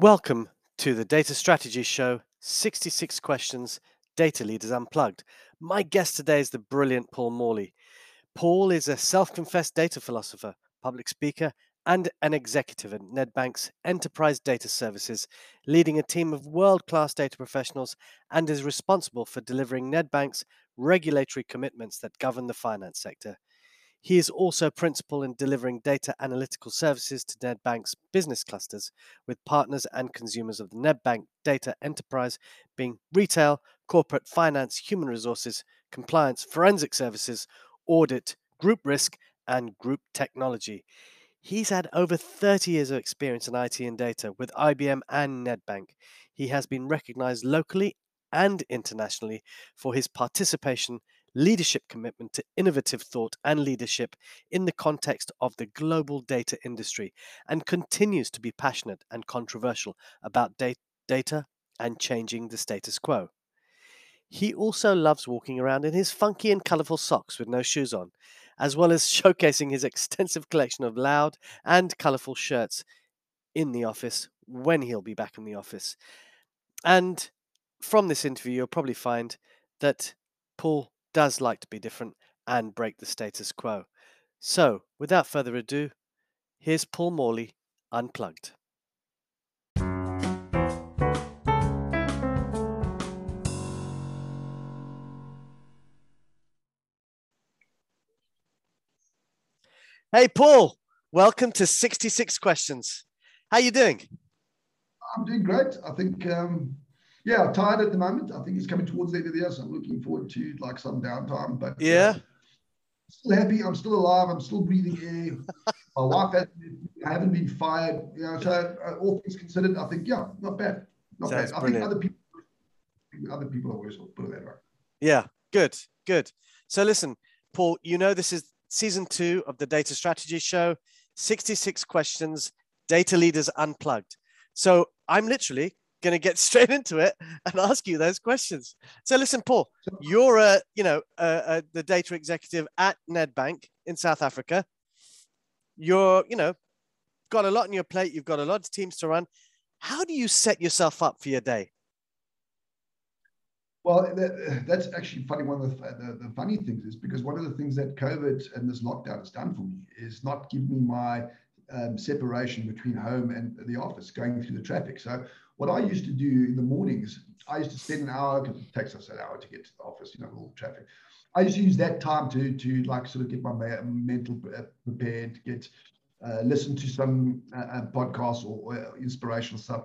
Welcome to the Data Strategy Show 66 Questions Data Leaders Unplugged. My guest today is the brilliant Paul Morley. Paul is a self confessed data philosopher, public speaker, and an executive at Nedbank's Enterprise Data Services, leading a team of world class data professionals and is responsible for delivering Nedbank's regulatory commitments that govern the finance sector. He is also principal in delivering data analytical services to Nedbank's business clusters, with partners and consumers of the Nedbank data enterprise being retail, corporate finance, human resources, compliance, forensic services, audit, group risk, and group technology. He's had over 30 years of experience in IT and data with IBM and Nedbank. He has been recognized locally and internationally for his participation leadership commitment to innovative thought and leadership in the context of the global data industry and continues to be passionate and controversial about da- data and changing the status quo. He also loves walking around in his funky and colourful socks with no shoes on, as well as showcasing his extensive collection of loud and colourful shirts in the office when he'll be back in the office. And from this interview, you'll probably find that Paul does like to be different and break the status quo. So, without further ado, here's Paul Morley Unplugged. Hey Paul, welcome to 66 questions. How you doing? I'm doing great. I think um, yeah, tired at the moment. I think it's coming towards the end of the year, so I'm looking forward to like some downtime. But uh, yeah, still happy. I'm still alive. I'm still breathing air. My wife has, I haven't been fired. You know, so uh, all things considered, I think yeah, not bad, not Sounds bad. Brilliant. I think other people, other people are worse. Put it that way. Yeah, good, good. So listen, Paul, you know this is season two of the Data Strategy Show. 66 questions, data leaders unplugged. So I'm literally going to get straight into it and ask you those questions. So listen, Paul, you're a, you know, a, a, the data executive at Nedbank in South Africa. You're, you know, got a lot on your plate. You've got a lot of teams to run. How do you set yourself up for your day? Well, that, that's actually funny. One of the, the, the, funny things is because one of the things that COVID and this lockdown has done for me is not give me my um, separation between home and the office, going through the traffic. So what I used to do in the mornings, I used to spend an hour because it takes us an hour to get to the office, you know, all the traffic. I used to use that time to to like sort of get my mental uh, prepared, get uh, listen to some uh, uh, podcasts or, or, inspirational stuff.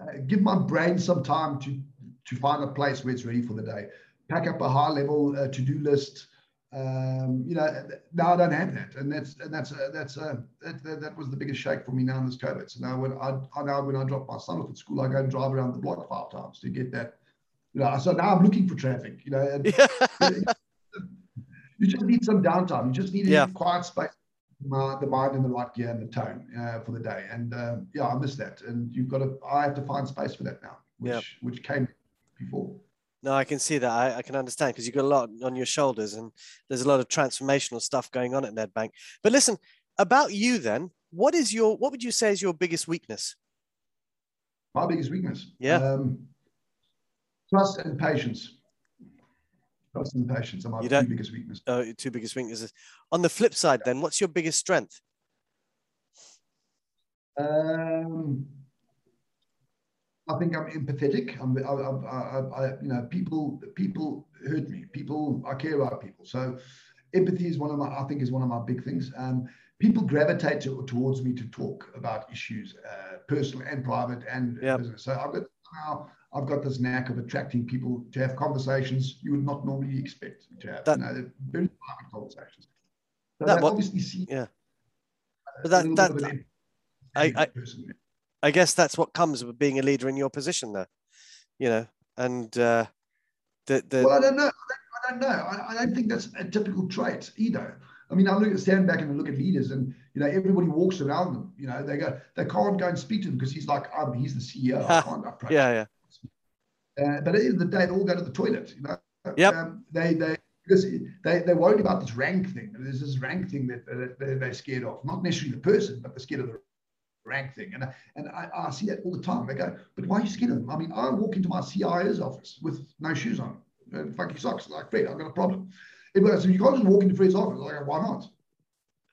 Uh, give my brain some time to to find a place where it's ready for the day. Pack up a high level uh, to do list um, you know, now I don't have that, and that's and that's a, that's that, that, that was the biggest shake for me now in this COVID. So now when I, I now when I drop my son off at school, I go and drive around the block five times to get that. You know, so now I'm looking for traffic. You know, and, you just need some downtime. You just need yeah. a quiet space, the mind in the right gear and the tone uh, for the day. And uh, yeah, I miss that. And you've got to. I have to find space for that now, which yeah. which came before. No, I can see that. I, I can understand because you've got a lot on your shoulders and there's a lot of transformational stuff going on at Nedbank. But listen, about you then, what is your what would you say is your biggest weakness? My biggest weakness. Yeah. Um, trust and patience. Trust and patience are my two biggest weaknesses. Oh, two biggest weaknesses. On the flip side, then, what's your biggest strength? Um, I think I'm empathetic. I'm, I, I, I, you know, people, people hurt me. People, I care about people. So, empathy is one of my, I think, is one of my big things. Um, people gravitate to, towards me to talk about issues, uh, personal and private and yep. business. So I've got now, I've got this knack of attracting people to have conversations you would not normally expect to have. That, you know, very private conversations. So that obviously see. Yeah. But that that. I, I, I guess that's what comes with being a leader in your position, though. You know, and uh, the, the well, I don't know. I don't know. I, I don't think that's a typical trait either. I mean, I look at stand back and look at leaders, and you know, everybody walks around them. You know, they go, they can't go and speak to him because he's like, um, he's the CEO. I can't approach. yeah, yeah. Uh, but at the end of the day, they all go to the toilet. You know, yep. Um, they they because they they're worried about this rank thing. There's this rank thing that, that, that they're scared of. Not necessarily the person, but they're scared of the rank thing. And, and I, I see that all the time. They go, but why are you scared of them? I mean, I walk into my CIO's office with no shoes on, and funky socks, like Fred, I've got a problem. Everybody says, you can't just walk into Fred's office. I go, why not?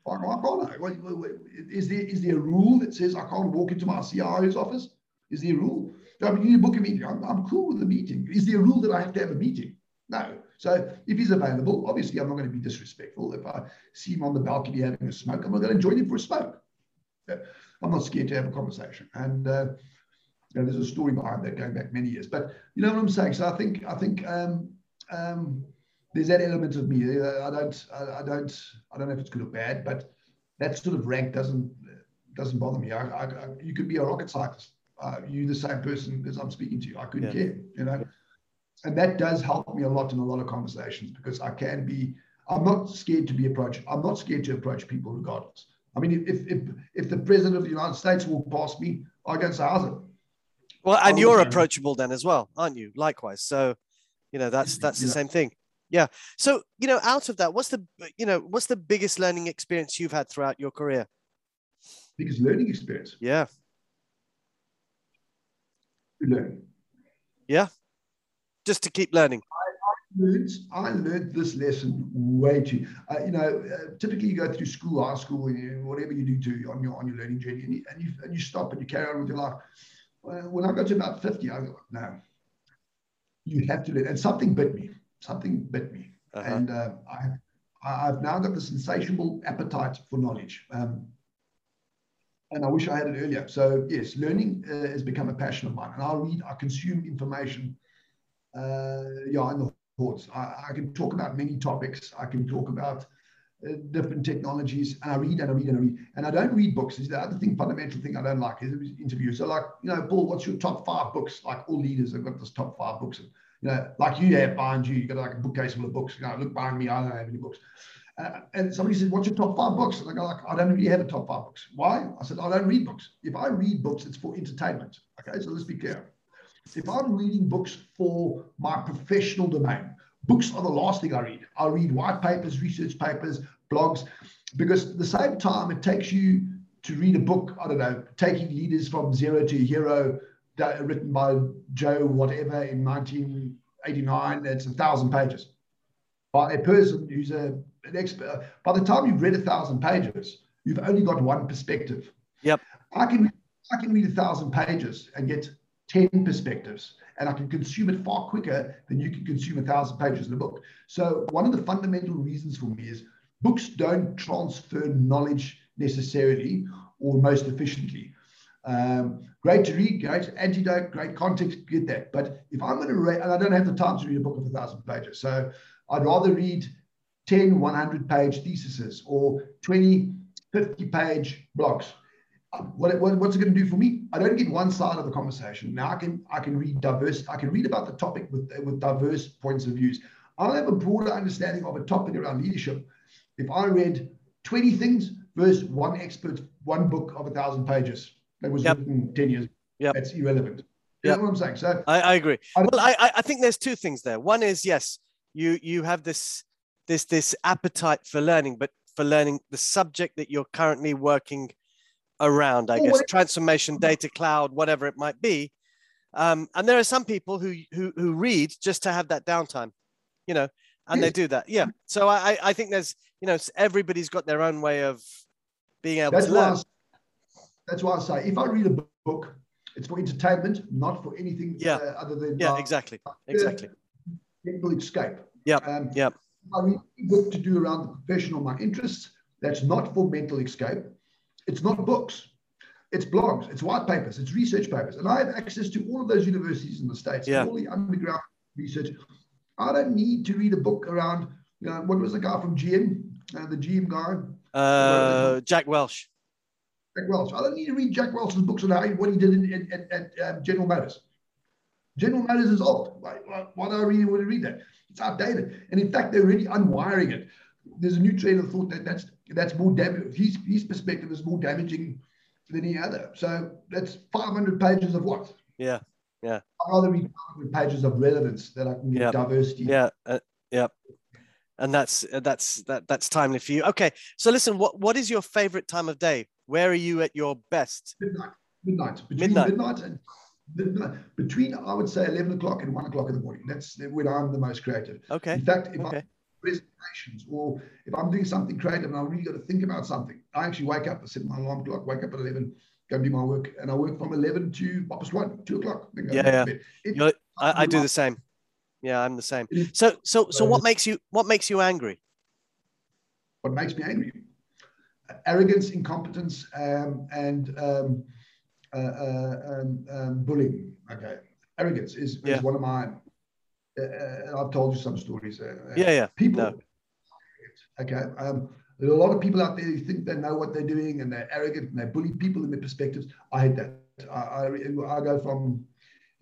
Why, why can't I? Is there, is there a rule that says I can't walk into my CIO's office? Is there a rule? I mean, you book a meeting. I'm, I'm cool with the meeting. Is there a rule that I have to have a meeting? No. So if he's available, obviously I'm not going to be disrespectful. If I see him on the balcony having a smoke, I'm not going to join him for a smoke. I'm not scared to have a conversation. And uh, you know, there's a story behind that going back many years. But you know what I'm saying. So I think I think um, um, there's that element of me. I don't I, I, don't I don't know if it's good or bad, but that sort of rank doesn't doesn't bother me. I, I, you could be a rocket scientist. Uh, you the same person as I'm speaking to you. I couldn't yeah. care. You know and that does help me a lot in a lot of conversations because I can be. I'm not scared to be approached. I'm not scared to approach people regardless. I mean, if if if the president of the United States walked past me, I go and say, "How's it?" Well, and you're approachable then as well, aren't you? Likewise. So, you know, that's that's the yeah. same thing. Yeah. So, you know, out of that, what's the you know what's the biggest learning experience you've had throughout your career? Biggest learning experience. Yeah. Learn. Yeah just to keep learning? I, learned, I learned this lesson way too. Uh, you know, uh, typically you go through school, high school, and whatever you do to on your on your learning journey, and you, and you and you stop and you carry on with your life. when I got to about fifty, I go, no, you have to learn. And something bit me. Something bit me, uh-huh. and uh, I. I've now got this insatiable appetite for knowledge. Um, and I wish I had it earlier. So yes, learning uh, has become a passion of mine, and I read, I consume information uh, yeah, in the hordes. I, I, can talk about many topics. I can talk about uh, different technologies, and I read and I read and I read. And I don't read books. Is the other thing, fundamental thing I don't like is interviews. So, like, you know, Paul, what's your top five books? Like all leaders have got this top five books. And, you know, like you have behind you, you've got like a bookcase full of books. You know, look behind me, I don't have any books. Uh, and somebody said, "What's your top five books?" And I go, "Like, I don't really have a top five books. Why?" I said, "I don't read books. If I read books, it's for entertainment." Okay, so let's be clear. If I'm reading books for my professional domain, books are the last thing I read. I read white papers, research papers, blogs, because at the same time it takes you to read a book, I don't know, taking leaders from zero to hero, written by Joe whatever in 1989. that's a thousand pages by a person who's a, an expert. By the time you've read a thousand pages, you've only got one perspective. Yep. I can I can read a thousand pages and get 10 perspectives and I can consume it far quicker than you can consume a thousand pages in a book. So one of the fundamental reasons for me is books don't transfer knowledge necessarily or most efficiently. Um, great to read, great antidote, great context, get that. But if I'm going to read, and I don't have the time to read a book of a thousand pages, so I'd rather read 10 100 page theses or 20 50 page blogs what, what, what's it going to do for me? I don't get one side of the conversation. Now I can I can read diverse. I can read about the topic with with diverse points of views. I'll have a broader understanding of a topic around leadership if I read 20 things versus one expert, one book of a thousand pages that was yep. written 10 years. Yeah, that's irrelevant. You yep. know what I'm saying? So I, I agree. I well, I I think there's two things there. One is yes, you you have this this this appetite for learning, but for learning the subject that you're currently working around, I guess, transformation, data cloud, whatever it might be. Um, and there are some people who, who who read just to have that downtime, you know, and they do that. Yeah. So I I think there's you know everybody's got their own way of being able that's to learn. I, that's why I say if I read a book, it's for entertainment, not for anything yeah. Uh, other than yeah, uh, exactly, exactly. Mental escape. Yeah. Um, yeah. I read a book to do around the professional my interests. That's not for mental escape. It's not books. It's blogs, it's white papers, it's research papers. And I have access to all of those universities in the States, yeah. all the underground research. I don't need to read a book around, you know, what was the guy from GM, uh, the GM guy? Uh, Jack Welch. Jack Welch. I don't need to read Jack Welch's books on how what he did in, in, in, at um, General Motors. General Motors is old. Why, why, why do I really want to read that? It's outdated. And in fact, they're really unwiring it. There's a new train of thought that that's that's more damage. His, his perspective is more damaging than any other. So that's 500 pages of what? Yeah, yeah. I'd rather read 500 pages of relevance that I can get yep. diversity. Yeah, uh, yeah. And that's uh, that's that that's timely for you. Okay, so listen, what what is your favorite time of day? Where are you at your best? Midnight. Midnight. Between midnight, midnight and midnight. Between I would say eleven o'clock and one o'clock in the morning. That's when I'm the most creative. Okay. In fact, if okay. I presentations or if I'm doing something creative and I really got to think about something, I actually wake up, I set my alarm clock, wake up at 11, go and do my work. And I work from 11 to past one, two o'clock. yeah, yeah. I, I do the same. Yeah, I'm the same. So, so, so what makes you, what makes you angry? What makes me angry? Arrogance, incompetence, um, and um, uh, uh, um, um bullying. Okay. Arrogance is, is yeah. one of my uh, I've told you some stories. Uh, yeah, yeah. People. No. Okay. Um, there are a lot of people out there who think they know what they're doing and they're arrogant and they bully people in their perspectives. I hate that. I, I, I go from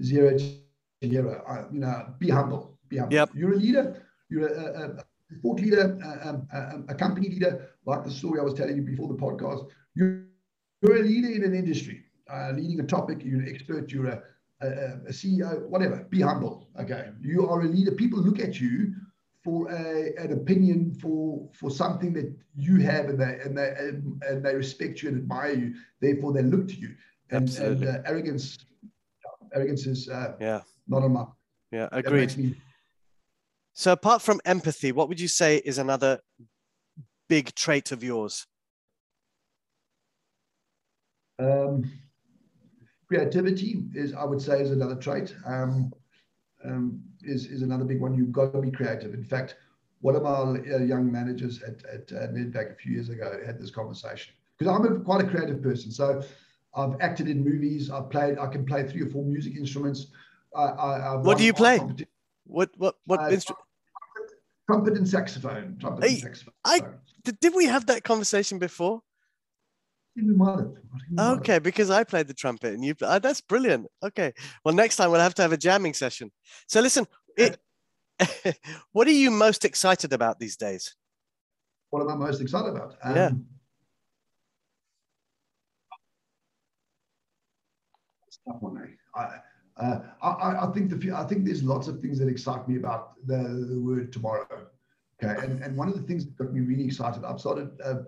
zero to zero. I, you know, be humble. Be humble. Yep. You're a leader. You're a, a, a sport leader, a, um, a, company leader, like the story I was telling you before the podcast. You're, you're a leader in an industry, uh, leading a topic. You're an expert. You're a, a, a CEO, whatever. Be humble. Okay, you are a leader. People look at you for a, an opinion for for something that you have, and they and they and, and they respect you and admire you. Therefore, they look to you. And, Absolutely. and uh, arrogance, arrogance is uh, yeah not on my. Yeah, agreed. Me... So, apart from empathy, what would you say is another big trait of yours? Um, creativity is, I would say, is another trait. Um, um, is is another big one. You've got to be creative. In fact, one of our uh, young managers at at uh, Nedbank a few years ago had this conversation because I'm a, quite a creative person. So I've acted in movies. I've played. I can play three or four music instruments. I, I, what do you play? What what what uh, instrument? Trumpet and saxophone. Trumpet hey, and saxophone. I did we have that conversation before? Okay, because I played the trumpet and you. Oh, that's brilliant. Okay, well, next time we'll have to have a jamming session. So listen, it, what are you most excited about these days? What am I most excited about? Um, yeah. I, uh, I, I think the I think there's lots of things that excite me about the, the word tomorrow. Okay, and, and one of the things that got me really excited, I've started uh,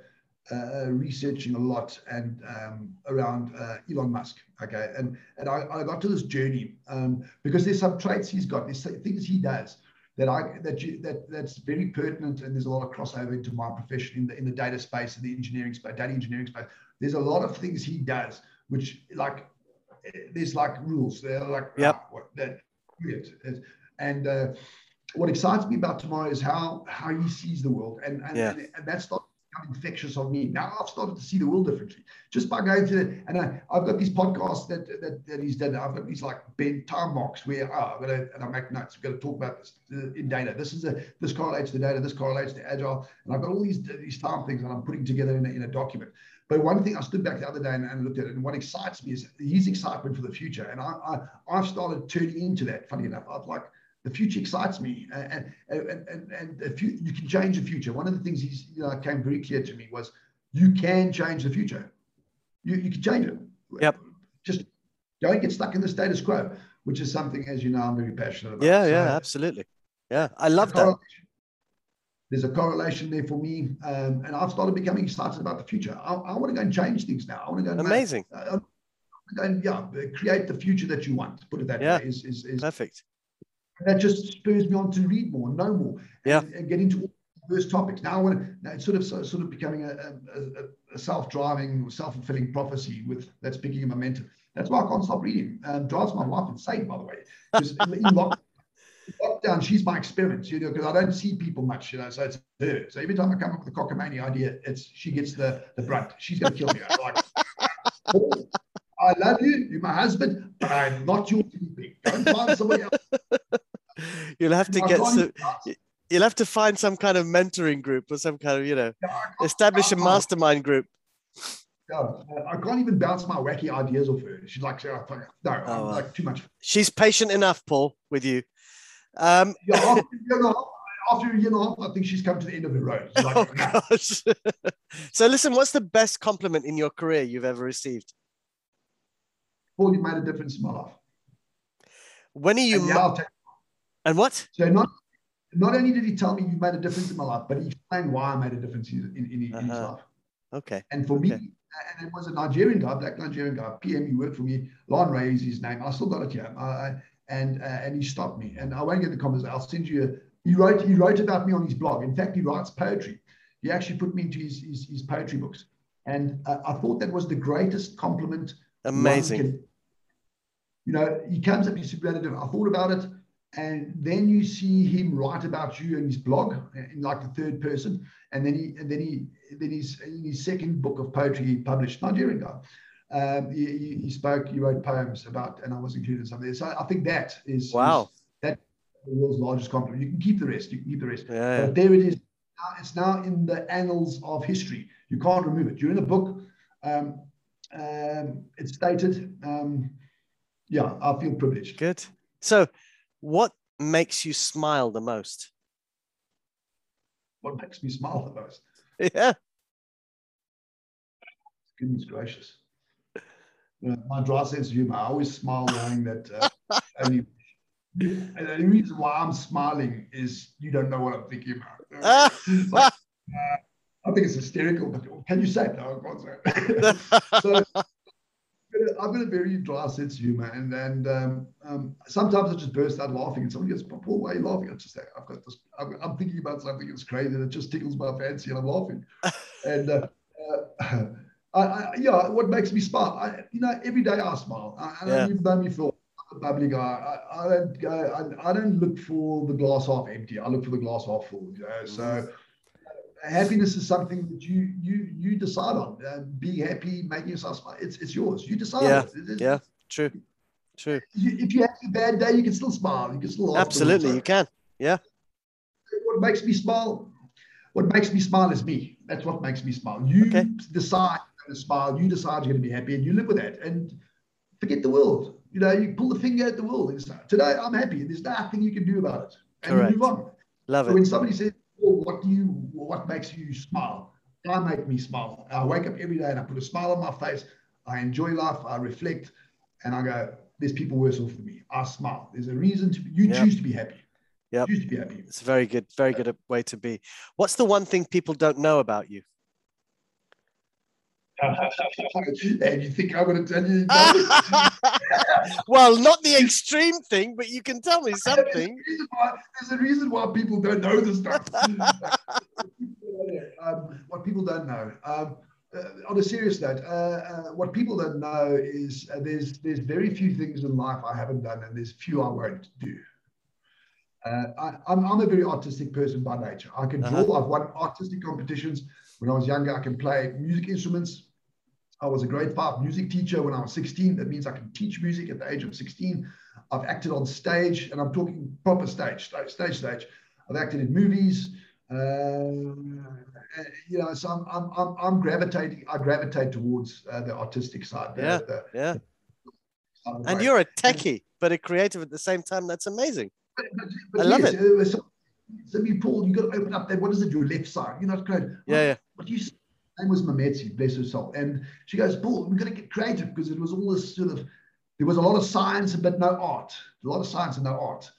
uh, researching a lot and um, around uh, Elon Musk. Okay, and and I, I got to this journey um, because there's some traits he's got, there's things he does that I that you that that's very pertinent, and there's a lot of crossover into my profession in the in the data space and the engineering space, data engineering space. There's a lot of things he does which like there's like rules. They're like yep. Ah, what that weird. And uh, what excites me about tomorrow is how how he sees the world, and and, yeah. and, and that's not infectious on me. Now I've started to see the world differently just by going to. And I, have got these podcasts that, that, that he's done. I've got these like Ben time marks where ah, oh, I'm gonna and I make notes. We're gonna talk about this uh, in data. This is a this correlates to data. This correlates to agile. And I've got all these these time things that I'm putting together in a, in a document. But one thing I stood back the other day and, and, looked at it, and what excites me is his excitement for the future. And I, I I've started turning into that. Funny enough, I've like the future excites me, and and and, and if you you can change the future. One of the things he's you know came very clear to me was you can change the future. You you can change it. Yep. Just don't get stuck in the status quo, which is something, as you know, I'm very passionate about. Yeah, so, yeah, absolutely. Yeah, I love that. There's a correlation there for me, um, and I've started becoming excited about the future. I, I want to go and change things now. I want to go and amazing. Make, uh, and yeah, create the future that you want. Put it that yeah. way. Is, is, is perfect that just spurs me on to read more, know more, yeah. and, and get into all these diverse topics. Now I want to, now it's sort of sort of becoming a, a, a self-driving, self-fulfilling prophecy with that's picking a momentum. That's why I can't stop reading. Um, drives my wife insane, by the way. In lock, lockdown, she's my experiment, you know, because I don't see people much, you know. So it's her. So every time I come up with a cockamamie idea, it's she gets the the brunt. She's gonna kill me. I'm like, oh, I love you, you're my husband, but I'm not your keeping. Don't find somebody else. You'll have to get some. You'll have to find some kind of mentoring group or some kind of, you know, establish a mastermind group. No, I can't even bounce my wacky ideas off her. She's like, no, I'm oh, like too much. She's patient enough, Paul, with you. Um, yeah, after, you know, after a year and a half, I think she's come to the end of the road. Like, oh, nah. gosh. so, listen, what's the best compliment in your career you've ever received? Paul, you made a difference in my life. When are you? And, yeah, take- and what? So not not only did he tell me you made a difference in my life, but he explained why I made a difference in, in, in, uh-huh. his life. Okay. And for okay. me, and it was a Nigerian guy, black Nigerian guy, PM, he worked for me. Lon Ray is his name. I still got it here. And uh, and he stopped me. And I won't get the comments. I'll send you. A, he wrote he wrote about me on his blog. In fact, he writes poetry. He actually put me into his his, his poetry books. And uh, I thought that was the greatest compliment. Amazing. Can, you know, he comes up, he's superlative. I thought about it. And then you see him write about you in his blog in like the third person. And then he, and then he, then he's in his second book of poetry he published, Nigerian guy. Um, he, he, spoke, he wrote poems about, and I was included in some of this. So I think that is wow. Is, that the world's largest compliment. You can keep the rest. You can keep the rest. Yeah, but there it is. It's now in the annals of history. You can't remove it. You're in the book. Um, um, it's stated. Um, yeah, I feel privileged. Good. So, what makes you smile the most? What makes me smile the most? Yeah. Goodness gracious. You know, my dry sense of humor, I always smile knowing that uh, only. And the reason why I'm smiling is you don't know what I'm thinking about. like, uh, I think it's hysterical, but can you say it? No, I can't say it. so I've got a very dry sense of humor, and and um, um, sometimes I just burst out laughing, and someone goes, "Paul, why are you laughing?" I just say, "I've got this. I'm, I'm, thinking about something that's crazy, and it just tickles my fancy, and I'm laughing." and uh, uh, I, I, yeah, what makes me smile? I, you know, every day I smile. I, I yeah. you've known me for a bubbly guy. I, I don't go. I, I, don't look for the glass half empty. I look for the glass half full. You know? So mm-hmm happiness is something that you you you decide on. Uh, be happy, make yourself smile. It's it's yours. You decide. Yeah, it. yeah, true, true. You, if you have a bad day, you can still smile. You can still absolutely. You can. Yeah. What makes me smile? What makes me smile is me. That's what makes me smile. You okay. decide to smile. You decide you're going to be happy, and you live with that. And forget the world. You know, you pull the finger at the world. Today, I'm happy. There's nothing you can do about it, and Correct. you move on. Love so it. When somebody says, well, what do you what makes you smile? I make me smile. I wake up every day and I put a smile on my face. I enjoy life. I reflect, and I go. There's people worse off than me. I smile. There's a reason to. You yep. choose to be happy. Yeah. Choose to be happy. It's a very good, very good way to be. What's the one thing people don't know about you? and you think I'm going to tell you? well, not the extreme thing, but you can tell me something. There's a, why, there's a reason why people don't know this stuff. Um, what people don't know. Um, uh, on a serious note, uh, uh, what people don't know is uh, there's there's very few things in life I haven't done, and there's few I won't do. Uh, I, am I'm a very artistic person by nature. I can draw. Uh-huh. I've won artistic competitions. When I was younger, I can play music instruments. I was a grade five music teacher when I was 16. That means I can teach music at the age of 16. I've acted on stage, and I'm talking proper stage, stage, stage. I've acted in movies. Uh, you know, so I'm, I'm, I'm, I'm, gravitating. I gravitate towards uh, the artistic side. The, yeah, the, yeah. The and you're a techie, but a creative at the same time. That's amazing. But, but, but I love yes, it. Uh, so, so you, Paul, you got to open up that. What is it? Your left side. You're not great. Yeah, yeah. What do you? name was Mametsi, bless her soul. And she goes, Paul, we're going to get creative because it was all this sort of, there was a lot of science but no art, a lot of science and no art.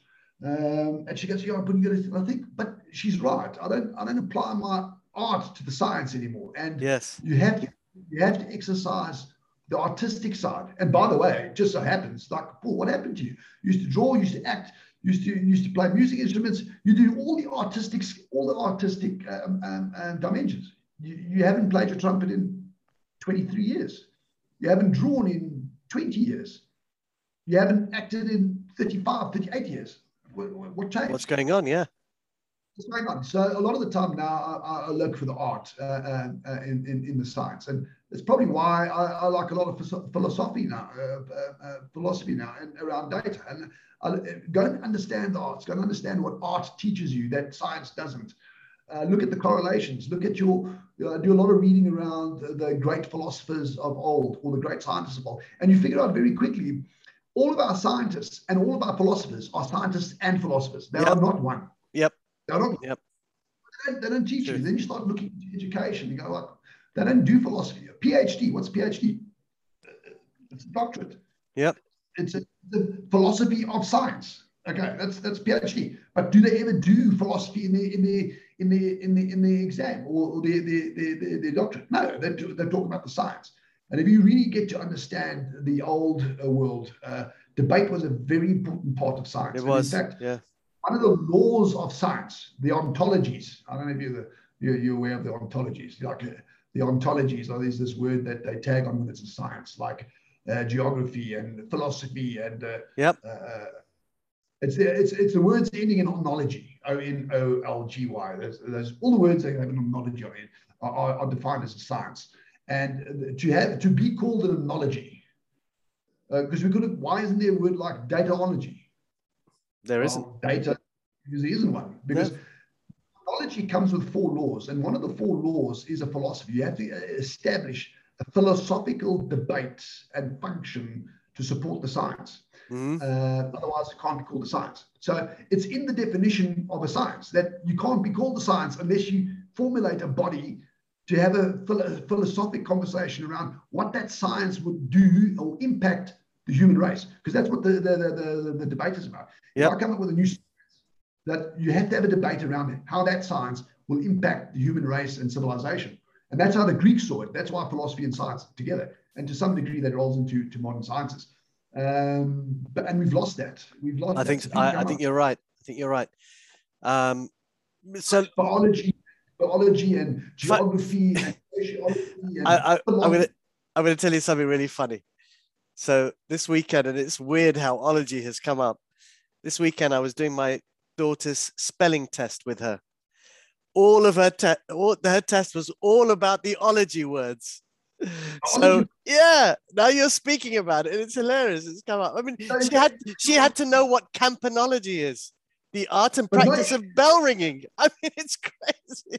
Um, and she goes, yeah, but you I think, but she's right. I don't, I don't apply my art to the science anymore. And yes, you have to, you have to exercise the artistic side. And by the way, it just so happens, like, Paul, what happened to you? You used to draw, you used to act, used to used to play music instruments. You do all the artistic, all the artistic um, um, um dimensions. You, you haven't played your trumpet in 23 years. You haven't drawn in 20 years. You haven't acted in 35, 38 years. What, what changed? What's going on? Yeah. What's going on? So a lot of the time now, I, I look for the art uh, uh, uh, in, in, in the science, and it's probably why I, I like a lot of philosophy now, uh, uh, uh, philosophy now, and around data. And I, go and understand the arts. Go and understand what art teaches you that science doesn't. Uh, look at the correlations. Look at your, uh, do a lot of reading around the great philosophers of old or the great scientists of old. And you figure out very quickly, all of our scientists and all of our philosophers are scientists and philosophers. They yep. are not one. Yep. They're not yep. They don't, they don't teach sure. you. Then you start looking into education. You go like, they don't do philosophy. A PhD, what's a PhD? Uh, uh, it's a doctorate. Yep. It's a, the philosophy of science. Okay, that's that's PhD. But do they ever do philosophy in their in their in the in the in the exam or, or the, the, the, the, the doctorate. No, they're, they're talking about the science. And if you really get to understand the old uh, world, uh, debate was a very important part of science. It was. in fact, yeah. one of the laws of science, the ontologies. I don't know if you're, you're, you're aware of the ontologies. Like uh, the ontologies are these this word that they tag on when it's a science, like uh, geography and philosophy and uh, Yep. uh, it's the, it's it's the words ending in ontology, O N O L G Y. There's, there's all the words that have an ontology on it are, are defined as a science. And to have to be called an ontology, because we could have. Why isn't there a word like dataology? There Well, isn't. data, because there isn't one. Because ontology comes with four laws, and one of the four laws is a philosophy. You have to uh, establish a philosophical debate and function to support the science. Mhm. Uh, otherwise, it can't be called a science. So it's in the definition of a science that you can't be called a science unless you formulate a body to have a philosophic conversation around what that science would do or impact the human race. Because that's what the, the, the, the, debate is about. Yep. If I come up with a new science, that you have to have a debate around how that science will impact the human race and civilization. And that's how the Greeks saw it. That's why philosophy and science together. And to some degree, that rolls into to modern sciences. Um, but and we've lost that. We've lost. I think I, I think you're right. I think you're right. Um, so biology, biology and geography and sociology and I, I, I'm gonna I'm gonna tell you something really funny. So this weekend, and it's weird how ology has come up. This weekend, I was doing my daughter's spelling test with her. All of her te- all, her test was all about the ology words. So yeah, now you're speaking about it, and it's hilarious. It's come up. I mean, she had she had to know what campanology is, the art and practice of bell ringing. I mean, it's crazy.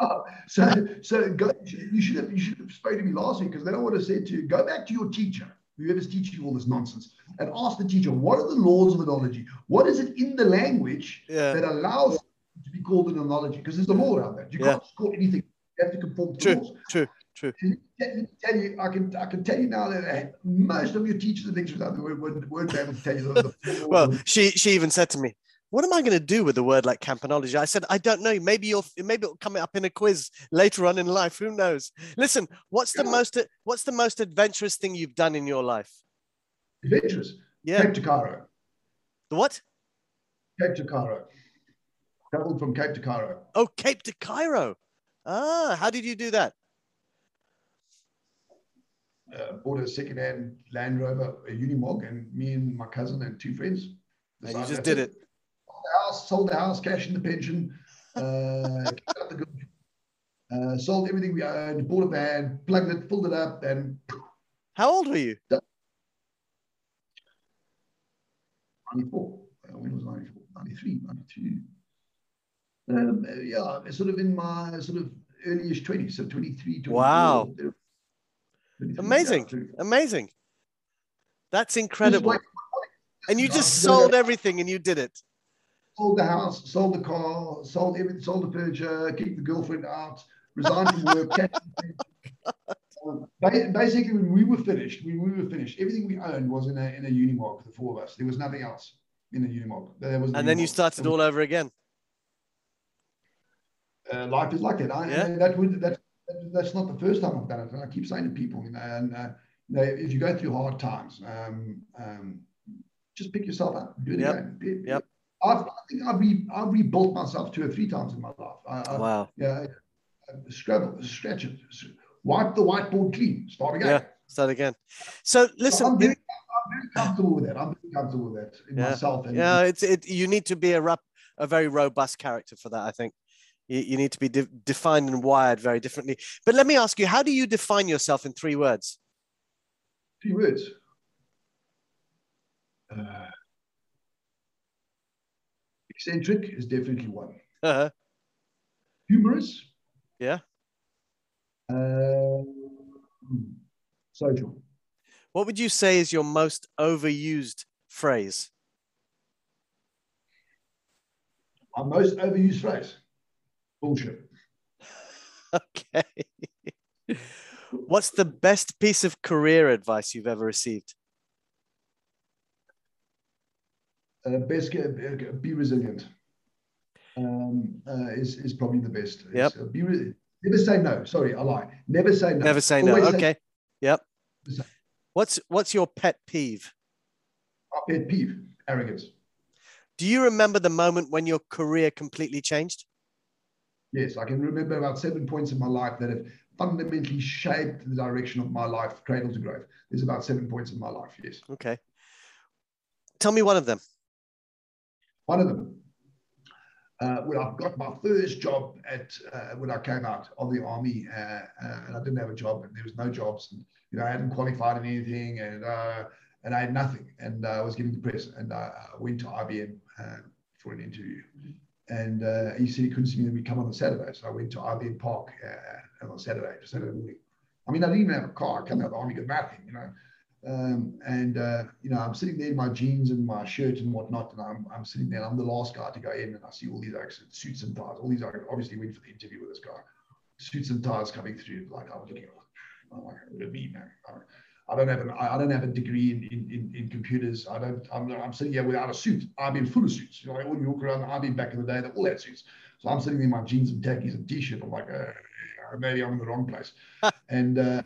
Oh, so so go, you should have you should have spoken to me last week because then I would have said to you, go back to your teacher, whoever's teaching you all this nonsense, and ask the teacher, what are the laws of analogy? What is it in the language Yeah. that allows to be called an analogy? Because there's a law around that. You Yeah. can't call anything. You have to conform to True, laws. true, true. Tell you, I can I can tell you now that uh, most of your teachers and lecturers out there won't be able to tell you Well, she she even said to me, "What am I going to do with the word like campanology?" I said, "I don't know. Maybe you'll maybe it'll come up in a quiz later on in life. Who knows?" Listen, what's the most what's the most adventurous thing you've done in your life? adventurous. Yeah, Cape to Cairo. the what? Cape to Cairo. Traveled from Cape to Cairo. Oh, Cape to Cairo. Ah, how did you do that? Uh, bought a second-hand Land Rover, a Unimog, and me and my cousin and two friends. And you just did it. Sold the house, sold the house, cash in the pension, uh, the good- uh, sold everything we owned, bought a van, plugged it, filled it up, and How old were you? 94. Uh, when was 94? 93, 92. Um, uh, yeah, sort of in my sort of earlyish 20s, so 23, 24. Wow. 23, yeah, Amazing. 24. Amazing. That's incredible. like- And you just sold everything and you did it. Sold the house, sold the car, sold everything, sold the furniture, kicked the girlfriend out, resigned from work. Um, ba- Basically, when we were finished, when we were finished, everything we owned was in a in a Unimog, the four of us. There was nothing else in a Unimog. There was. And then you started all over again. uh, life is like that. I, Yeah. that would that, that- that's not the first time I've done it, and I keep saying to people, you know, and uh, you know, if you go through hard times, um, um, just pick yourself up, do it Yep. again. Yep. I've, I think I've, re, I've rebuilt myself two or three times in my life. I, I, Wow. Yeah, uh, scrabble, stretch it, wipe the whiteboard clean, start again. Yeah. Start again. So So listen, I'm, very, I'm very comfortable with that. I'm very comfortable with that in Yeah. myself. And, yeah it's it you need to be a rap, a very robust character for that i think you, you need to be de- defined and wired very differently but let me ask you how do you define yourself in three words three words. Uh, eccentric is definitely one. Uh-huh. humorous. Yeah. Uh, social. what would you say is your most overused phrase Our most overused phrase. Bullshit. okay what's the best piece of career advice you've ever received Uh, best get, be resilient. um, uh, is is probably the best. Yep. Uh, be really, never say no. Sorry, I lie. Never say no. Never say no. Say- Okay. Yep. What's what's your pet peeve? Our pet peeve: arrogance. Do you remember the moment when your career completely changed? Yes, I can remember about seven points in my life that have fundamentally shaped the direction of my life, cradle to grave. There's about seven points in my life. Yes, Okay. Tell me one of them. One of them. Uh, when I got my first job at uh, when I came out of the army, uh, uh, and I didn't have a job, and there was no jobs, and you know I hadn't qualified in anything, and uh, and I had nothing, and I was getting depressed, and I, went to IBM uh, for an interview, and uh, he said he couldn't see me, and we come on the Saturday, so I went to IBM Park uh, on Saturday, Saturday morning. I mean, I didn't even have a car. I come out of the army, got nothing, you know. Um, and uh, you know, I'm sitting there in my jeans and my shirt and whatnot, and I'm, I'm sitting there. And I'm the last guy to go in, and I see all these like, suits and ties. All these are obviously went for the interview with this guy. Suits and ties coming through. Like I was looking, I'm like, me, man. I- don't have an, I don't have a degree in, in, in, in computers. I don't. I'm, I'm sitting here without a suit. I've been full of suits. You know, all you walk around. I've been back in the day. They all had suits. So I'm sitting there in my jeans and khakis and t-shirt. I'm like, uh, maybe I'm in the wrong place. and uh,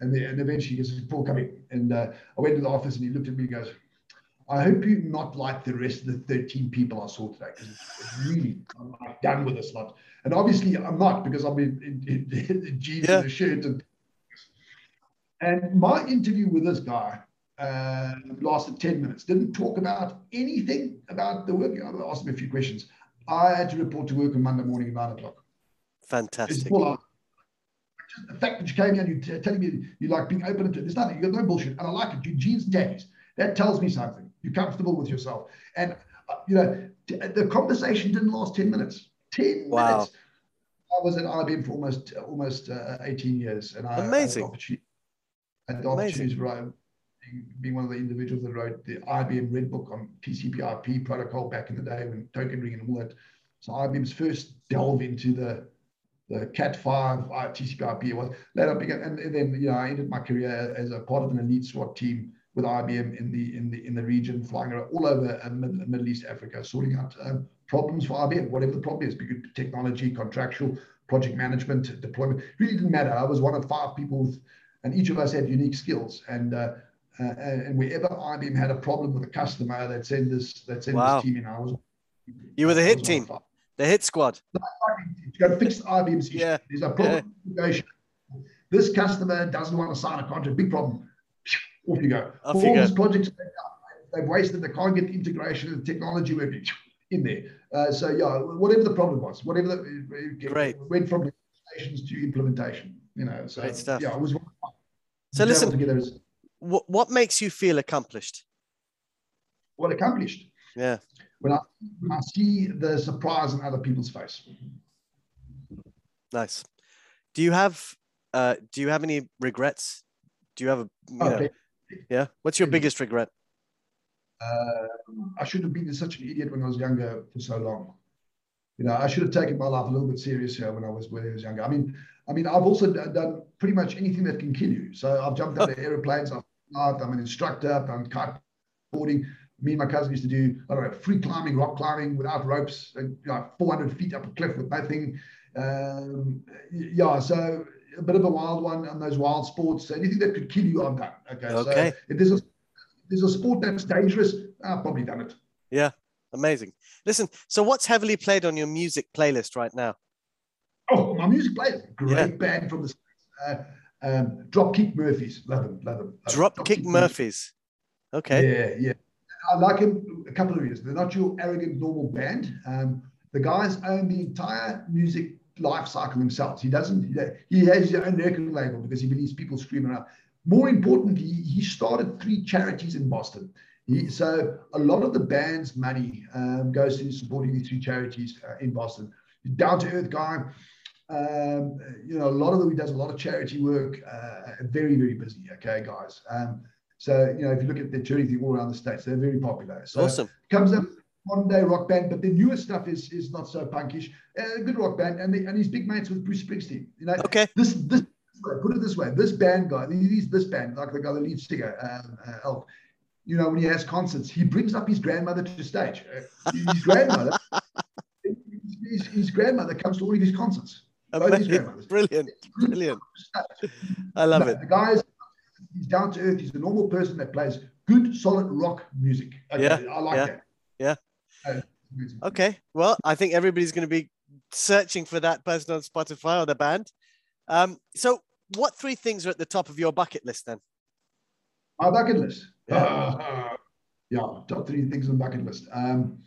and, then, and eventually he goes, Paul, come in. And uh, I went to the office and he looked at me and goes, I hope you're not like the rest of the 13 people I saw today because really, I'm like done with this lot. And obviously I'm not because I'm in, in, in, in jeans Yeah. and a shirt. And, and my interview with this guy uh, lasted 10 minutes. Didn't talk about anything about the work. I asked him a few questions. I had to report to work on Monday morning at 9 o'clock. Fantastic. full on. Just the fact that you came here and you're telling me you like being open to it, there's nothing, you got no bullshit. And I like it. You jeans and khakis. That tells me something. You're comfortable with yourself. And, uh, you know, t- the conversation didn't last 10 minutes. 10 Wow. minutes. I was at IBM for almost almost uh, 18 years. And I Amazing. opportunity, had the opportunity being, being one of the individuals that wrote the IBM Red Book on TCP/IP protocol back in the day when token ring and all that. So IBM's first delve into the the Cat five uh, TCP/IP was later began, and, and then you know I ended my career as a part of an elite SWAT team with IBM in the in the in the region, flying around all over uh, Mid- Middle East Africa, sorting out um, problems for IBM, whatever the problem is, because technology, contractual, project management, deployment, really didn't matter. I was one of five people, with, and each of us had unique skills, and uh, uh, and wherever IBM had a problem with a customer, they'd send this they'd send Wow. this team in. I was You were the hit team. The hit squad. to go fix IBM's issue. Yeah, There's a problem negotiation. This customer doesn't want to sign a contract. Big problem. Off you go. Off For all these projects they've wasted. They can't get the integration of the technology it in there. Uh, so yeah, whatever the problem was, whatever the it Great. went from negotiations to implementation. You know, so Great stuff. yeah, it was. So listen, together is what, what makes you feel accomplished? what accomplished. Yeah. When I when I see the surprise on other people's face. Nice. Do you have uh do you have any regrets? Do you have a you know, yeah? What's your biggest regret? uh, I should have been such an idiot when I was younger for so long. You know, I should have taken my life a little bit seriouser when I was when I was younger. I mean, I mean, I've also done pretty much anything that can kill you. So I've jumped out of airplanes. I've flied, I'm an instructor. I've done kiteboarding. Me and my cousin used to do I don't know free climbing, rock climbing without ropes, and, you know, 400 feet up a cliff with nothing. Um, yeah, so a bit of a wild one on those wild sports. Anything that could kill you, I've done. Okay, Okay. so if there's a there's a sport that's dangerous, I've probably done it. Yeah. Amazing. Listen, so what's heavily played on your music playlist right now? Oh, my music plays. Great Yeah. band from the States. Uh, um, Dropkick Murphys. Love them. Love them. love them. Dropkick Murphys. Okay. Yeah, yeah. I like him a couple of years. They're not your arrogant, normal band. Um, the guys own the entire music life cycle themselves. He doesn't, he has his own record label because he believes people screaming out. More importantly, he started three charities in Boston. He, so a lot of the band's money um, goes to supporting these three charities uh, in Boston. Down to earth guy. Um, you know, a lot of them, he does a lot of charity work. Uh, very, very busy. Okay, guys. Um, so, you know, if you look at the charity all around the States, they're very popular. So Awesome. comes up modern day rock band, but the newer stuff is is not so punkish. Uh, good rock band, and the, and he's big mates with Bruce Springsteen. You know, Okay. this this put it this way: this band guy, he's this band, like the guy, the lead singer, um, uh, Elf. You know, when he has concerts, he brings up his grandmother to stage. Uh, his grandmother. his, his grandmother comes to all of his concerts. His. Brilliant, brilliant. I love No, it. The guy is he's down to earth. He's a normal person that plays good, solid rock music. Okay, Yeah, I like yeah, that. yeah. Uh. Okay, well, I think everybody's going to be searching for that person on Spotify or the band. Um, so, what three things are at the top of your bucket list then? My bucket list. Yeah. yeah, top three things on bucket list. Um,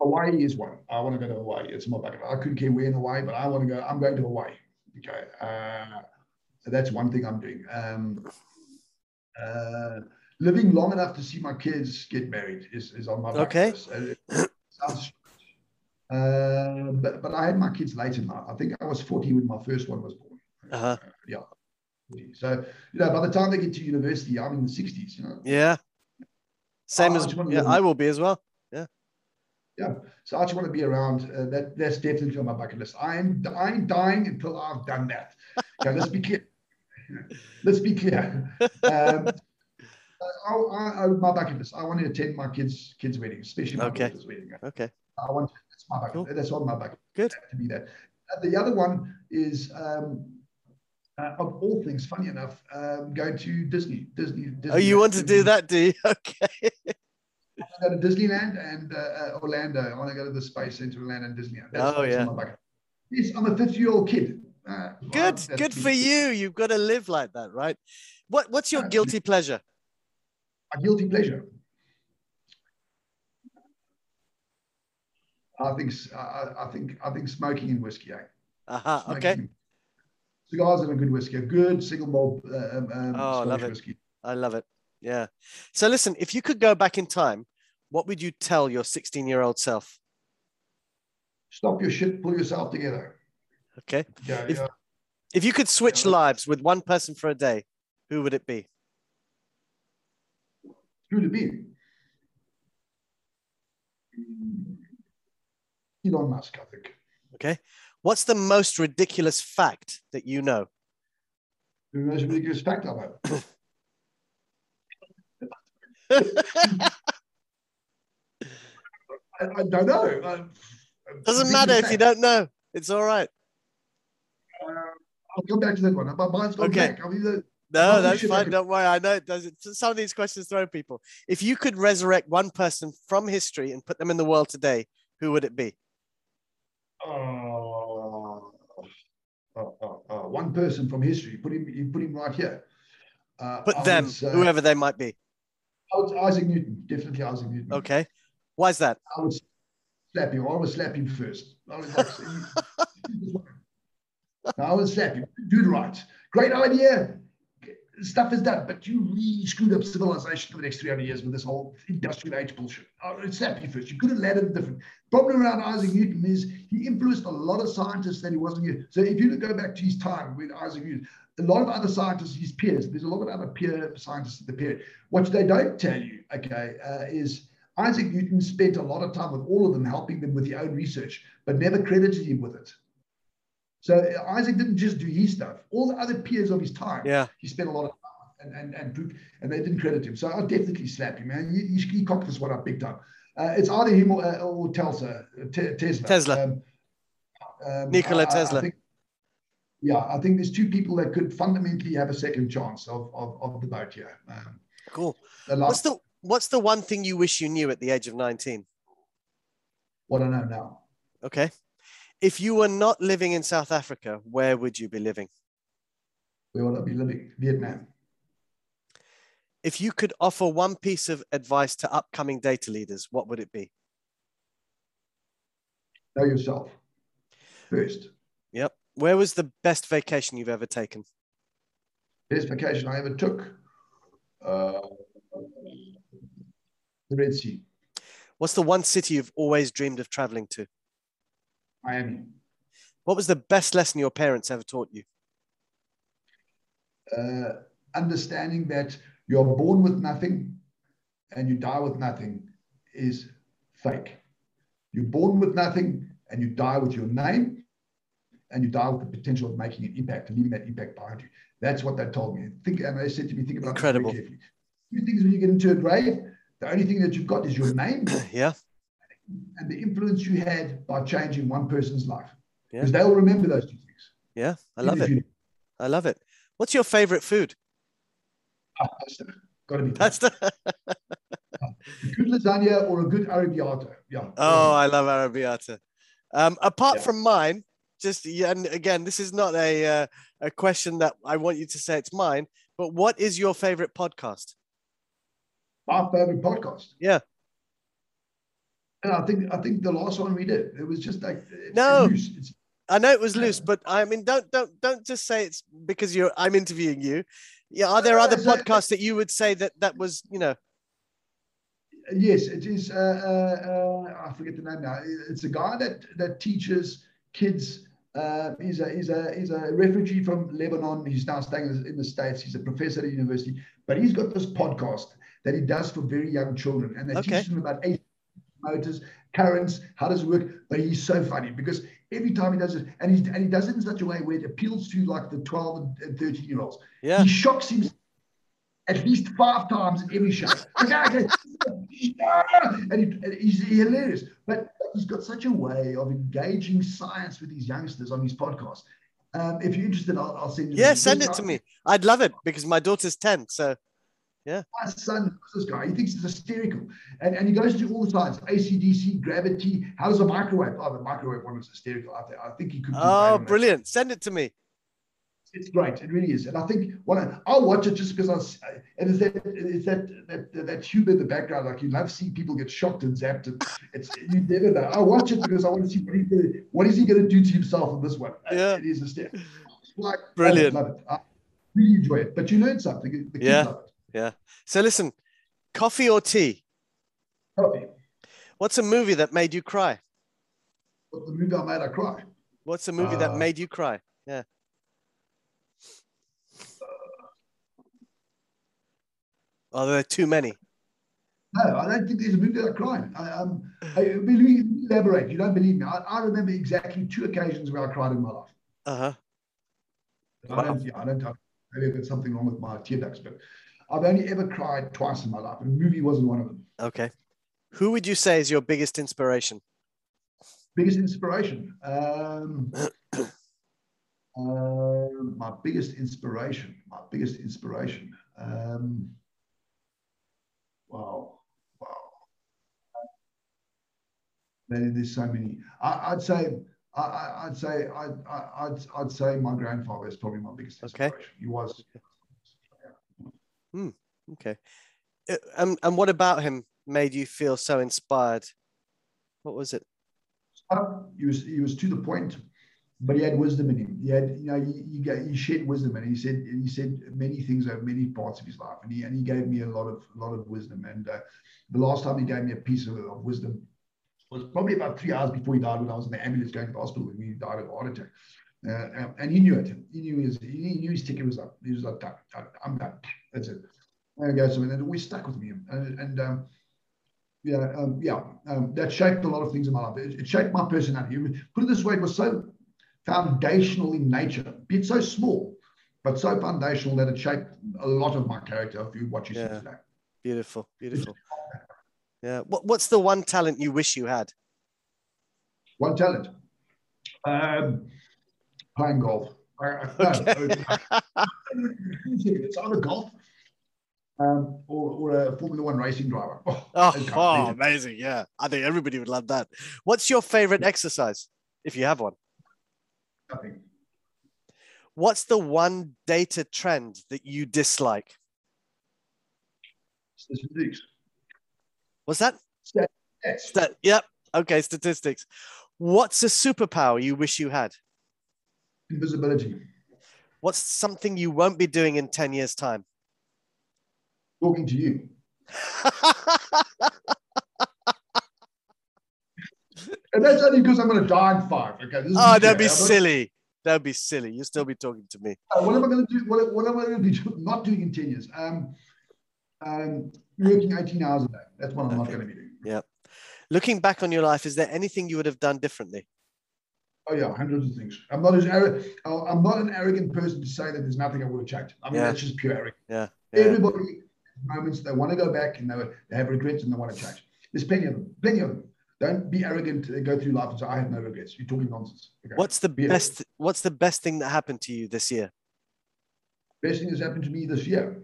Hawaii is one. I want to go to Hawaii. It's my bucket. list. I couldn't care where in Hawaii, but I want to go. I'm going to Hawaii. Okay, uh, so that's one thing I'm doing. Um, uh, living long enough to see my kids get married is, is on my Okay. Uh, sounds uh, but but I had my kids late in life. I think I was 40 when my first one was born. Uh-huh. yeah. So you know, by the time they get to university, I'm in the 60s. You know, Yeah, same I as wanna yeah, I will be as well. yeah. Yeah. So I just want to be around. Uh, that that's definitely on my bucket list. I'm I ain't dying until I've done that. Okay, let's be clear. let's be clear. Um, I, I, I, my bucket list. I want to attend my kids' kids' weddings, especially my Okay. daughter's wedding. Okay, I want that's my bucket. Cool. That's on my bucket. Good. To be that. Uh, the other one is um, uh, of all things, funny enough, um, go to Disney. Disney. Disney oh, you want to do that, do you? Okay, I want to go to Disneyland and uh, uh, Orlando. I want to go to the Space Center, Orlando and Disneyland. That's, Oh, that's yeah. on my bucket. Yes, I'm a 50 year old kid. Uh, good, that's good for you. You've got to live like that, right? What What's your guilty pleasure? A guilty pleasure. I think I, I- think I think smoking and whiskey. Eh? Aha, Smoking okay, Cigars and a good whiskey, a good single malt uh, um, um, Oh, I love it. whiskey. I love it. Yeah. So listen, if you could go back in time, what would you tell your 16 year old self? Stop your shit, pull yourself together. Okay. Yeah, If- yeah. If you could switch Yeah. lives with one person for a day, who would it be? Who to be? Mm. Elon Musk, I think. Okay. What's the most ridiculous fact that you know? The most ridiculous fact I know. I, I don't know. I- Doesn't matter if you don't know. It's all right. Uh, I'll come back to that one. My mind's gone Okay. back. I mean, uh, No, that's fine. Don't worry. I know it does. It. Some of these questions throw people. If you could resurrect one person from history and put them in the world today, who would it be? oh, oh, oh, oh, one person from history. Put him. You put him right here. Uh, Put I them, would say- whoever they might be. Isaac Newton. Definitely Isaac Newton. Okay. Why is that? I would slap him. I would slap him first. I was like, I would slap him. Do it right. Great idea. Stuff is done, but you really screwed up civilization for the next 300 years with this whole industrial age bullshit. I would slap you first. You could have led landed different. Problem around Isaac Newton is he influenced a lot of scientists that he wasn't here. So if you go back to his time with Isaac Newton, a lot of other scientists, his peers, there's a lot of other peer scientists at the period. What they don't tell you, okay, uh, is Isaac Newton spent a lot of time with all of them, helping them with their own research, but never credited him with it. So Isaac didn't just do his stuff. All the other peers of his time, Yeah. he spent a lot of time and and and, and they didn't credit him. So I'll definitely slap him, man. He, he, he cocked this one up big time. Uh, it's either him or, uh, or Tesla. uh, Te- Tesla. Tesla. Um, um, Nikola I- I- I Tesla. think- yeah, I think there's two people that could fundamentally have a second chance of of, of the boat here. Um, Cool. the What's the What's the one thing you wish you knew at the age of 19? what I know now. Okay. If you were not living in South Africa, where would you be living? Where would I be living? Vietnam. If you could offer one piece of advice to upcoming data leaders, what would it be? Know yourself first. Yep. Where was the best vacation you've ever taken? Best vacation I ever took. Uh, the Red Sea, What's the one city you've always dreamed of traveling to? Miami. What was the best lesson your parents ever taught you? Uh, understanding that you're born with nothing and you die with nothing is fake. You're born with nothing and you die with your name and you die with the potential of making an impact and leaving that impact behind you. That's what they told me. Think, and they said to me, think about very Incredible. carefully. Two things when you get into a grave, the only thing that you've got is your name yeah. And the influence you had by changing one person's life. Yeah. Because they'll remember those two things. Yeah, I love it. I love it. What's your favorite food? Ah, pasta. Got to be pasta. Pasta. A good lasagna or a good arrabbiata. Yeah. Oh, I love arrabbiata. Um, apart Yeah. from mine, just and again, this is not a uh, a question that I want you to say it's mine. But what is your favorite podcast? my favorite podcast. Yeah. And I think I think the last one we did, it was just like No. I know it was loose, but I mean, don't don't don't just say it's because you're. I'm interviewing you. Yeah, are there other podcasts that you would say that that was you know? yes, it is. Uh, uh, uh, I forget the name now. It's a guy that that teaches kids. Uh, he's a he's a he's a refugee from Lebanon. He's now staying in the- states. He's a professor at a university, but he's got this podcast that he does for very young children, and they Okay. teach them about eight motors, currents, how does it work. But he's so funny because every time he does it, and he and he does it in such a way where it appeals to like the twelve and- and thirteen year olds. Yeah, He shocks him at least five times in every show. Okay, okay. and, he, and he's hilarious. But he's got such a way of engaging science with these youngsters on his podcast. Um, if you're interested, I'll, I'll send you. yeah. Send it to me. I'd love it because my daughter's ten. So My son, this guy, he thinks it's hysterical. And, and he goes through all the science ACDC, gravity. How does a microwave? Oh, the microwave one was hysterical. I, th- I think he could. oh, on that. brilliant! Send it to me. It's great. It really is. And I think one, I'll watch it just because I. s- And it's that it's that that that humor in the background. Like you love seeing people get shocked and zapped. And it's you never know. I watch it because I want to see what he's gonna, what is he going to do to himself in this one. Uh, Yeah. it is a step. Like Brilliant. I love it. I really enjoy it. But you learn something. The kids Yeah. love it. So listen, coffee or tea? Coffee. What's a movie that made you cry? What the movie I made, I cry. What's a movie that Uh, made you cry? Yeah. Are there too many? No, I don't think there's a movie that I cried. I, um, I, believe, elaborate. You don't believe me. I, I remember exactly two occasions where I cried in my life. Uh huh. I don't, yeah, I don't, maybe there's something wrong with my tear ducts, but I've only ever cried twice in my life, and a movie wasn't one of them. Okay. Who would you say is your biggest inspiration? Biggest inspiration. Um, uh, my biggest inspiration. My biggest inspiration. Um, wow, wow. Man, there's so many. I, I'd say. I- I'd say I'd, I- I'd, I'd say my grandfather is probably my biggest inspiration. Okay. inspiration. He was. Okay. Uh, And and what about him made you feel so inspired? What was it? He was he was to the point, but he had wisdom in him. He had you know he he, gave, he shared wisdom, and he said he said many things over many parts of his life, and he and he gave me a lot of a lot of wisdom. And uh, the last time he gave me a piece of, of wisdom was probably about three hours before he died, when I was in the ambulance going to the hospital when he died of a heart attack. Uh, um, and he knew it. He knew his he knew his ticket was up. He was like, "Done. I'm done. That's it. There goes. So, and it always stuck with me. And, and um, yeah, um, yeah, um, that shaped a lot of things in my life. It, it shaped my personality. Put it this way, it was so foundational in nature, be it so small, but so foundational that it shaped a lot of my character If you- what you Yeah. see today. Beautiful, beautiful. Yeah. What what's the one talent you wish you had? One talent, um, playing golf. I, I, Okay. it's either golf um, or, or a Formula One racing driver. Oh, Oh, oh, amazing. Yeah. I think everybody would love that. What's your favorite exercise, if you have one? nothing. What's the one data trend that you dislike? Statistics. What's that? Yes. Stat- yep. Okay, statistics. What's a superpower you wish you had? Invisibility. What's something you won't be doing in 10 years' time? Talking to you. And that's only because I'm going to die in five. Okay. Oh, that'd be truth. I'm not- silly. That'd be silly. You'll still be talking to me. Uh, what am I going to do? What, what am I going to be not doing in 10 years? Um, um, working 18 hours a day. That's what I'm not going to be doing. Yeah. Looking back on your life, is there anything you would have done differently? Oh yeah, hundreds of things. I'm not as arrogant. I'm not an arrogant person to say that there's nothing I would have changed. I mean, Yeah. that's just pure arrogance. Yeah. yeah. Everybody, moments they want to go back and they, they have regrets and they want to change. There's plenty of them. Plenty of them. Don't be arrogant and go through life and say, I have no regrets. You're talking nonsense. Okay. What's the be best what's the best thing that happened to you this year? Best thing that's happened to me this year.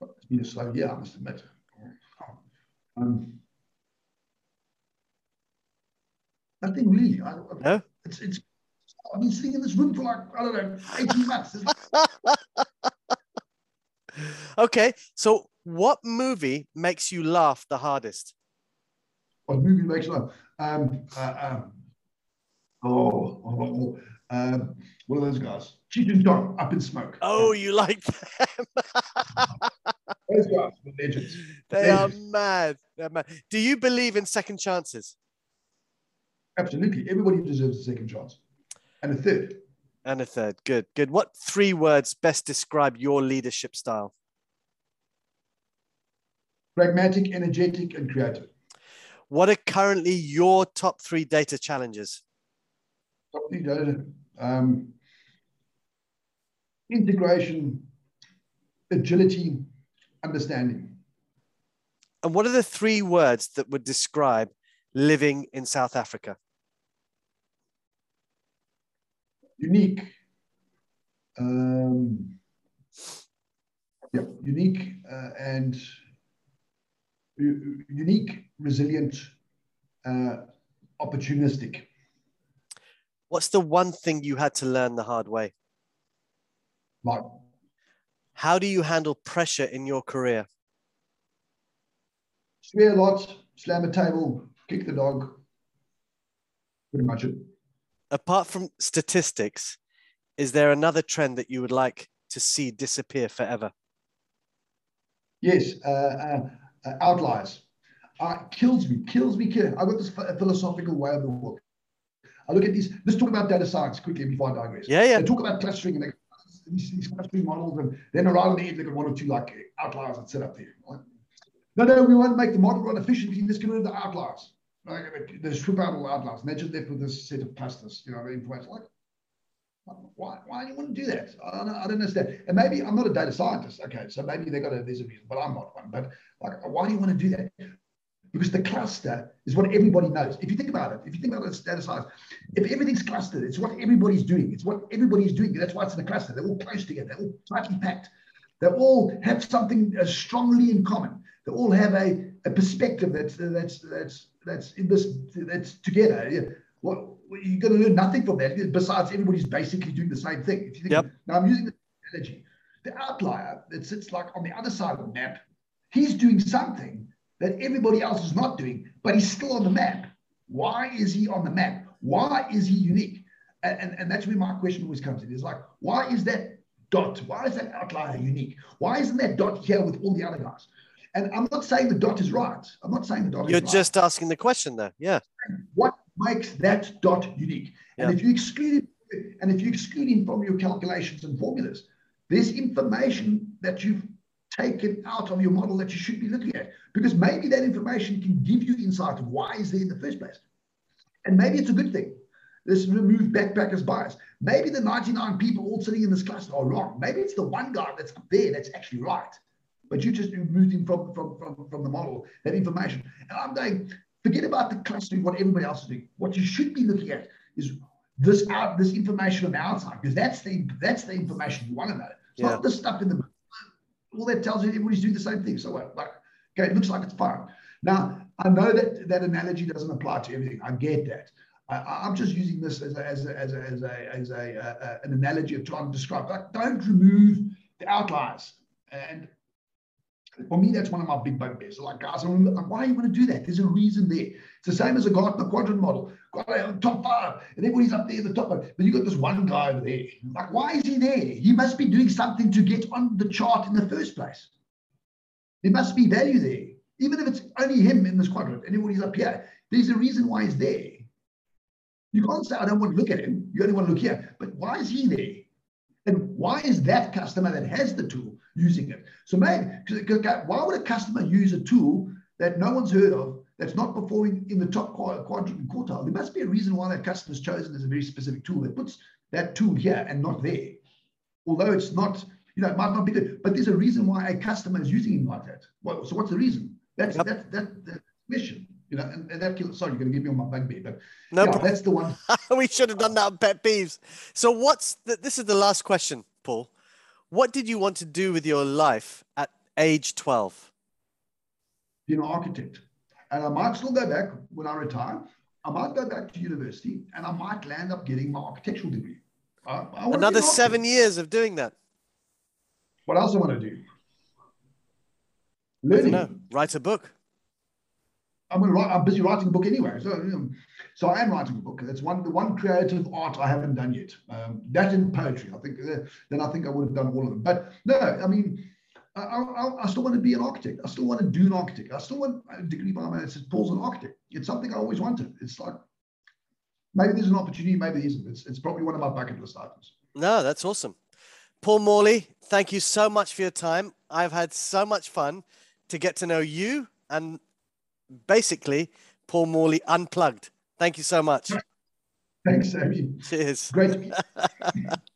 It's been a slow year, I must admit. Um, nothing really. I, no? It's, it's, I've been sitting in this room for like, I don't know, 18 months. okay, so what movie makes you laugh the hardest? What movie makes you laugh? Um, uh, um, oh, oh, oh um, one of those guys. Cheech and Chong, Up in Smoke. Oh, you like them? those guys, the legends. They legends. are mad. They're mad. Do you believe in second chances? Absolutely. Everybody deserves a second chance. And a third. And a third. Good, good. What three words best describe your leadership style? Pragmatic, energetic, and creative. What are currently your top three data challenges? Top three data um, integration, agility, understanding. And what are the three words that would describe living in South Africa? Unique. Um, yeah, unique uh, and unique, resilient, uh, opportunistic. What's the one thing you had to learn the hard way? Like, how do you handle pressure in your career? Swear a lot, slam a table, kick the dog. Pretty much it. Apart from statistics, is there another trend that you would like to see disappear forever? Yes, uh, uh, uh, outliers. Uh, kills me, kills me, kills. I've got this philosophical way of the work. I look at these. Let's talk about data science quickly before I digress. Yeah, yeah. They talk about clustering and they, these, these clustering models, and then around the edge they got one or two like outliers that set up there. Right? No, no, we want to make the model run efficiently. Let's get rid of the outliers. Like, they strip out all the outliers, and they're just left with this set of clusters. You know, information like. Why, why do you want to do that? I don't, I don't understand. And maybe I'm not a data scientist. Okay, so maybe they got a there's a reason, but I'm not one. But like, why do you want to do that? because the cluster is what everybody knows. If you think about it, if you think about it data science, if everything's clustered, it's what everybody's doing. It's what everybody's doing. That's why it's in a cluster. They're all close together. They're all tightly packed. They all have something uh, strongly in common. They all have a, a perspective that's that's that's that's in this that's together. Well, you're going to learn nothing from that besides everybody's basically doing the same thing. If you think, yep. now I'm using the analogy. The outlier that sits like on the other side of the map, he's doing something that everybody else is not doing, but he's still on the map. Why is he on the map? Why is he unique? And, and, and that's where my question always comes in. Is like, why is that dot? Why is that outlier unique? Why isn't that dot here with all the other guys? And I'm not saying the dot is right. I'm not saying the dot You're just asking the question there. Yeah. What makes that dot unique? And yeah. if you exclude it, and if you exclude him from your calculations and formulas, there's information that you've taken out of your model that you should be looking at because maybe that information can give you insight of why is there in the first place and maybe it's a good thing let's remove backpackers bias maybe the 99 people all sitting in this class are wrong maybe it's the one guy that's up there that's actually right but you just removed him from, from, from, from the model that information and i'm going forget about the clustering what everybody else is doing what you should be looking at is this out this information on the outside because that's the that's the information you want to know it's yeah. not the stuff in the all that tells you everybody's doing the same thing. So what? Like, okay, it looks like it's fine. Now, I know that that analogy doesn't apply to everything. I get that. I, am just using this as a, as a, as a, as a, as a uh, an analogy of trying to describe. Like, don't remove the outliers. And for me, that's one of my big bugbears. Like, guys, like, why you want to do that? There's a reason there. It's the same as a Gartner quadrant model. Got a top five, and everybody's up there the top. But you got this one guy over there. Like, why is he there? He must be doing something to get on the chart in the first place. There must be value there. Even if it's only him in this quadrant, Anybody's up here, there's a reason why he's there. You can't say, I don't want to look at him. You only want to look here. But why is he there? And why is that customer that has the tool using it? So maybe, because why would a customer use a tool that no one's heard of, that's not performing in the top quadrant and quartile? There must be a reason why that customer's chosen as a very specific tool that puts that tool here and not there. Although it's not, you know, it might not be good, but there's a reason why a customer is using it like that. Well, so what's the reason? That's yep. that, that, that question. You know, and, and that kills. Sorry, you're going to give me on my bugbear, but No, yeah, that's the one. we should have done that on pet peeves. So, what's the, this is the last question, Paul. What did you want to do with your life at age 12? Be an architect, and I might still go back when I retire. I might go back to university, and I might land up getting my architectural degree. I, I wanna be an Another seven years of doing that. What else do I want to do? Learning. Write a book. I'm busy writing a book anyway. So, so I am writing a book. That's one the one creative art I haven't done yet. Um, that in poetry, I think. Uh, then I think I would have done all of them. But no, I mean, I, I, I still want to be an architect. I still want to do an architect. I still want a degree by my. Says Paul's an architect. It's something I always wanted. It's like maybe there's an opportunity, maybe there isn't. It's it's probably one of my bucket list items. No, that's awesome. Paul Morley, thank you so much for your time. I've had so much fun to get to know you and basically Paul Morley unplugged. Thank you so much. Thanks, Cheers. Great to.